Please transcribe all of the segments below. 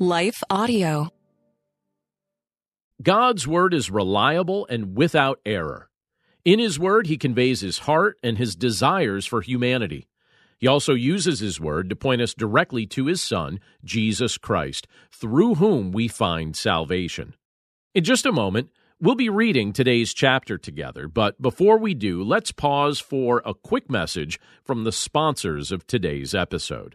Life Audio. God's Word is reliable and without error. In His Word, He conveys His heart and His desires for humanity. He also uses His Word to point us directly to His Son, Jesus Christ, through whom we find salvation. In just a moment, we'll be reading today's chapter together, but before we do, let's pause for a quick message from the sponsors of today's episode.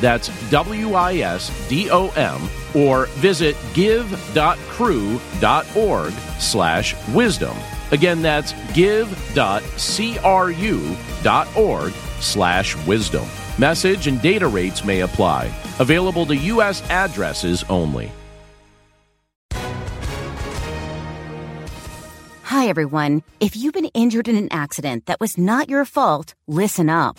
That's W I S D O M or visit give.cru.org slash wisdom. Again, that's give.cru.org slash wisdom. Message and data rates may apply. Available to U.S. addresses only. Hi, everyone. If you've been injured in an accident that was not your fault, listen up.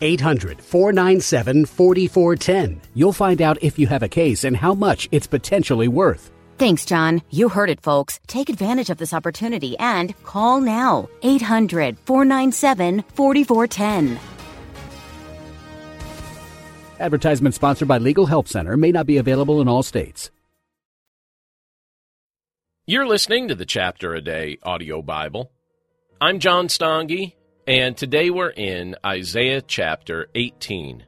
800 497 4410. You'll find out if you have a case and how much it's potentially worth. Thanks, John. You heard it, folks. Take advantage of this opportunity and call now. 800 497 4410. Advertisement sponsored by Legal Help Center may not be available in all states. You're listening to the Chapter a Day audio Bible. I'm John Stange, and today we're in Isaiah chapter 18.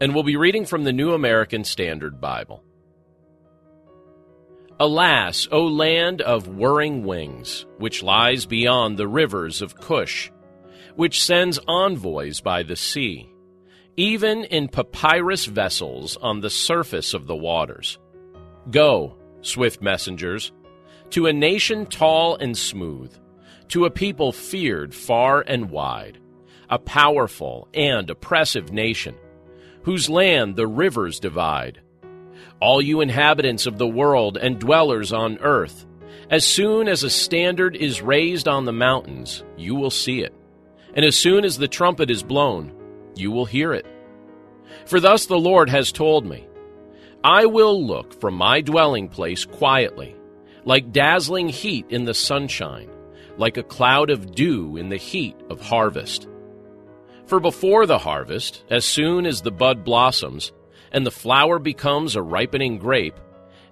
And we'll be reading from the New American Standard Bible. Alas, O land of whirring wings, which lies beyond the rivers of Cush, which sends envoys by the sea, even in papyrus vessels on the surface of the waters. Go, swift messengers, to a nation tall and smooth, to a people feared far and wide, a powerful and oppressive nation, whose land the rivers divide all you inhabitants of the world and dwellers on earth. As soon as a standard is raised on the mountains, you will see it. And as soon as the trumpet is blown, you will hear it. For thus the Lord has told me I will look from my dwelling place quietly, like dazzling heat in the sunshine, like a cloud of dew in the heat of harvest. For before the harvest, as soon as the bud blossoms, and the flower becomes a ripening grape,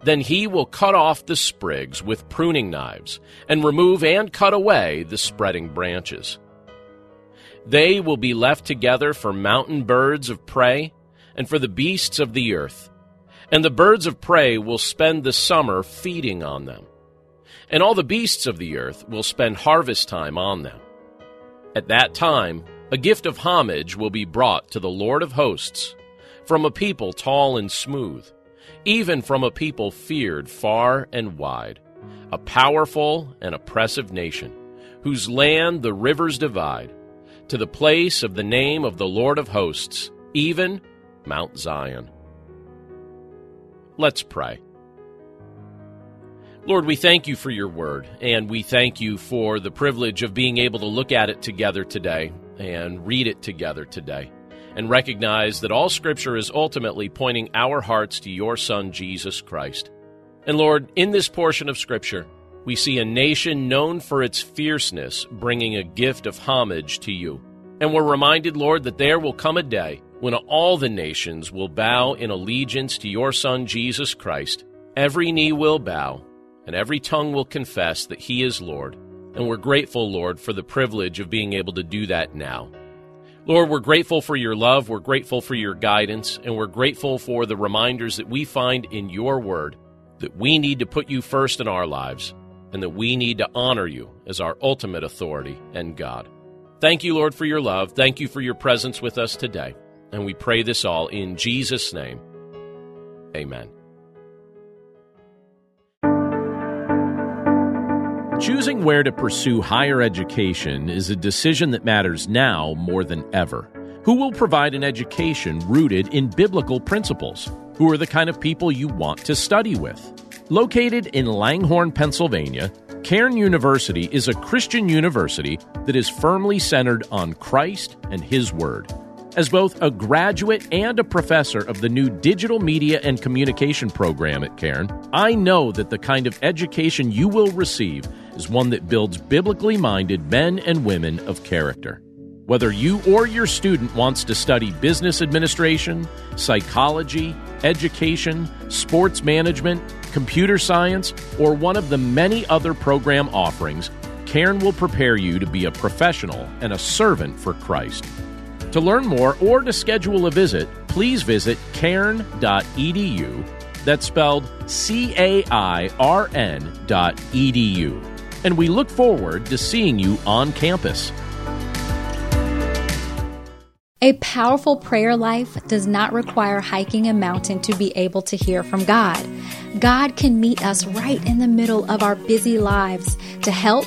then he will cut off the sprigs with pruning knives, and remove and cut away the spreading branches. They will be left together for mountain birds of prey, and for the beasts of the earth. And the birds of prey will spend the summer feeding on them. And all the beasts of the earth will spend harvest time on them. At that time, a gift of homage will be brought to the Lord of hosts from a people tall and smooth, even from a people feared far and wide, a powerful and oppressive nation, whose land the rivers divide, to the place of the name of the Lord of hosts, even Mount Zion. Let's pray. Lord, we thank you for your word, and we thank you for the privilege of being able to look at it together today and read it together today and recognize that all Scripture is ultimately pointing our hearts to your Son, Jesus Christ. And Lord, in this portion of Scripture, we see a nation known for its fierceness bringing a gift of homage to you. And we're reminded, Lord, that there will come a day when all the nations will bow in allegiance to your Son, Jesus Christ. Every knee will bow, and every tongue will confess that He is Lord. And we're grateful, Lord, for the privilege of being able to do that now. Lord, we're grateful for your love, we're grateful for your guidance, and we're grateful for the reminders that we find in your word that we need to put you first in our lives and that we need to honor you as our ultimate authority and God. Thank you, Lord, for your love. Thank you for your presence with us today. And we pray this all in Jesus' name. Amen. Choosing where to pursue higher education is a decision that matters now more than ever. Who will provide an education rooted in biblical principles? Who are the kind of people you want to study with? Located in Langhorne, Pennsylvania, Cairn University is a Christian university that is firmly centered on Christ and His Word. As both a graduate and a professor of the new Digital Media and Communication program at Cairn, I know that the kind of education you will receive is one that builds biblically minded men and women of character. Whether you or your student wants to study business administration, psychology, education, sports management, computer science, or one of the many other program offerings, Cairn will prepare you to be a professional and a servant for Christ. To learn more or to schedule a visit, please visit cairn.edu. That's spelled C A I R N dot edu and we look forward to seeing you on campus. A powerful prayer life does not require hiking a mountain to be able to hear from God. God can meet us right in the middle of our busy lives to help,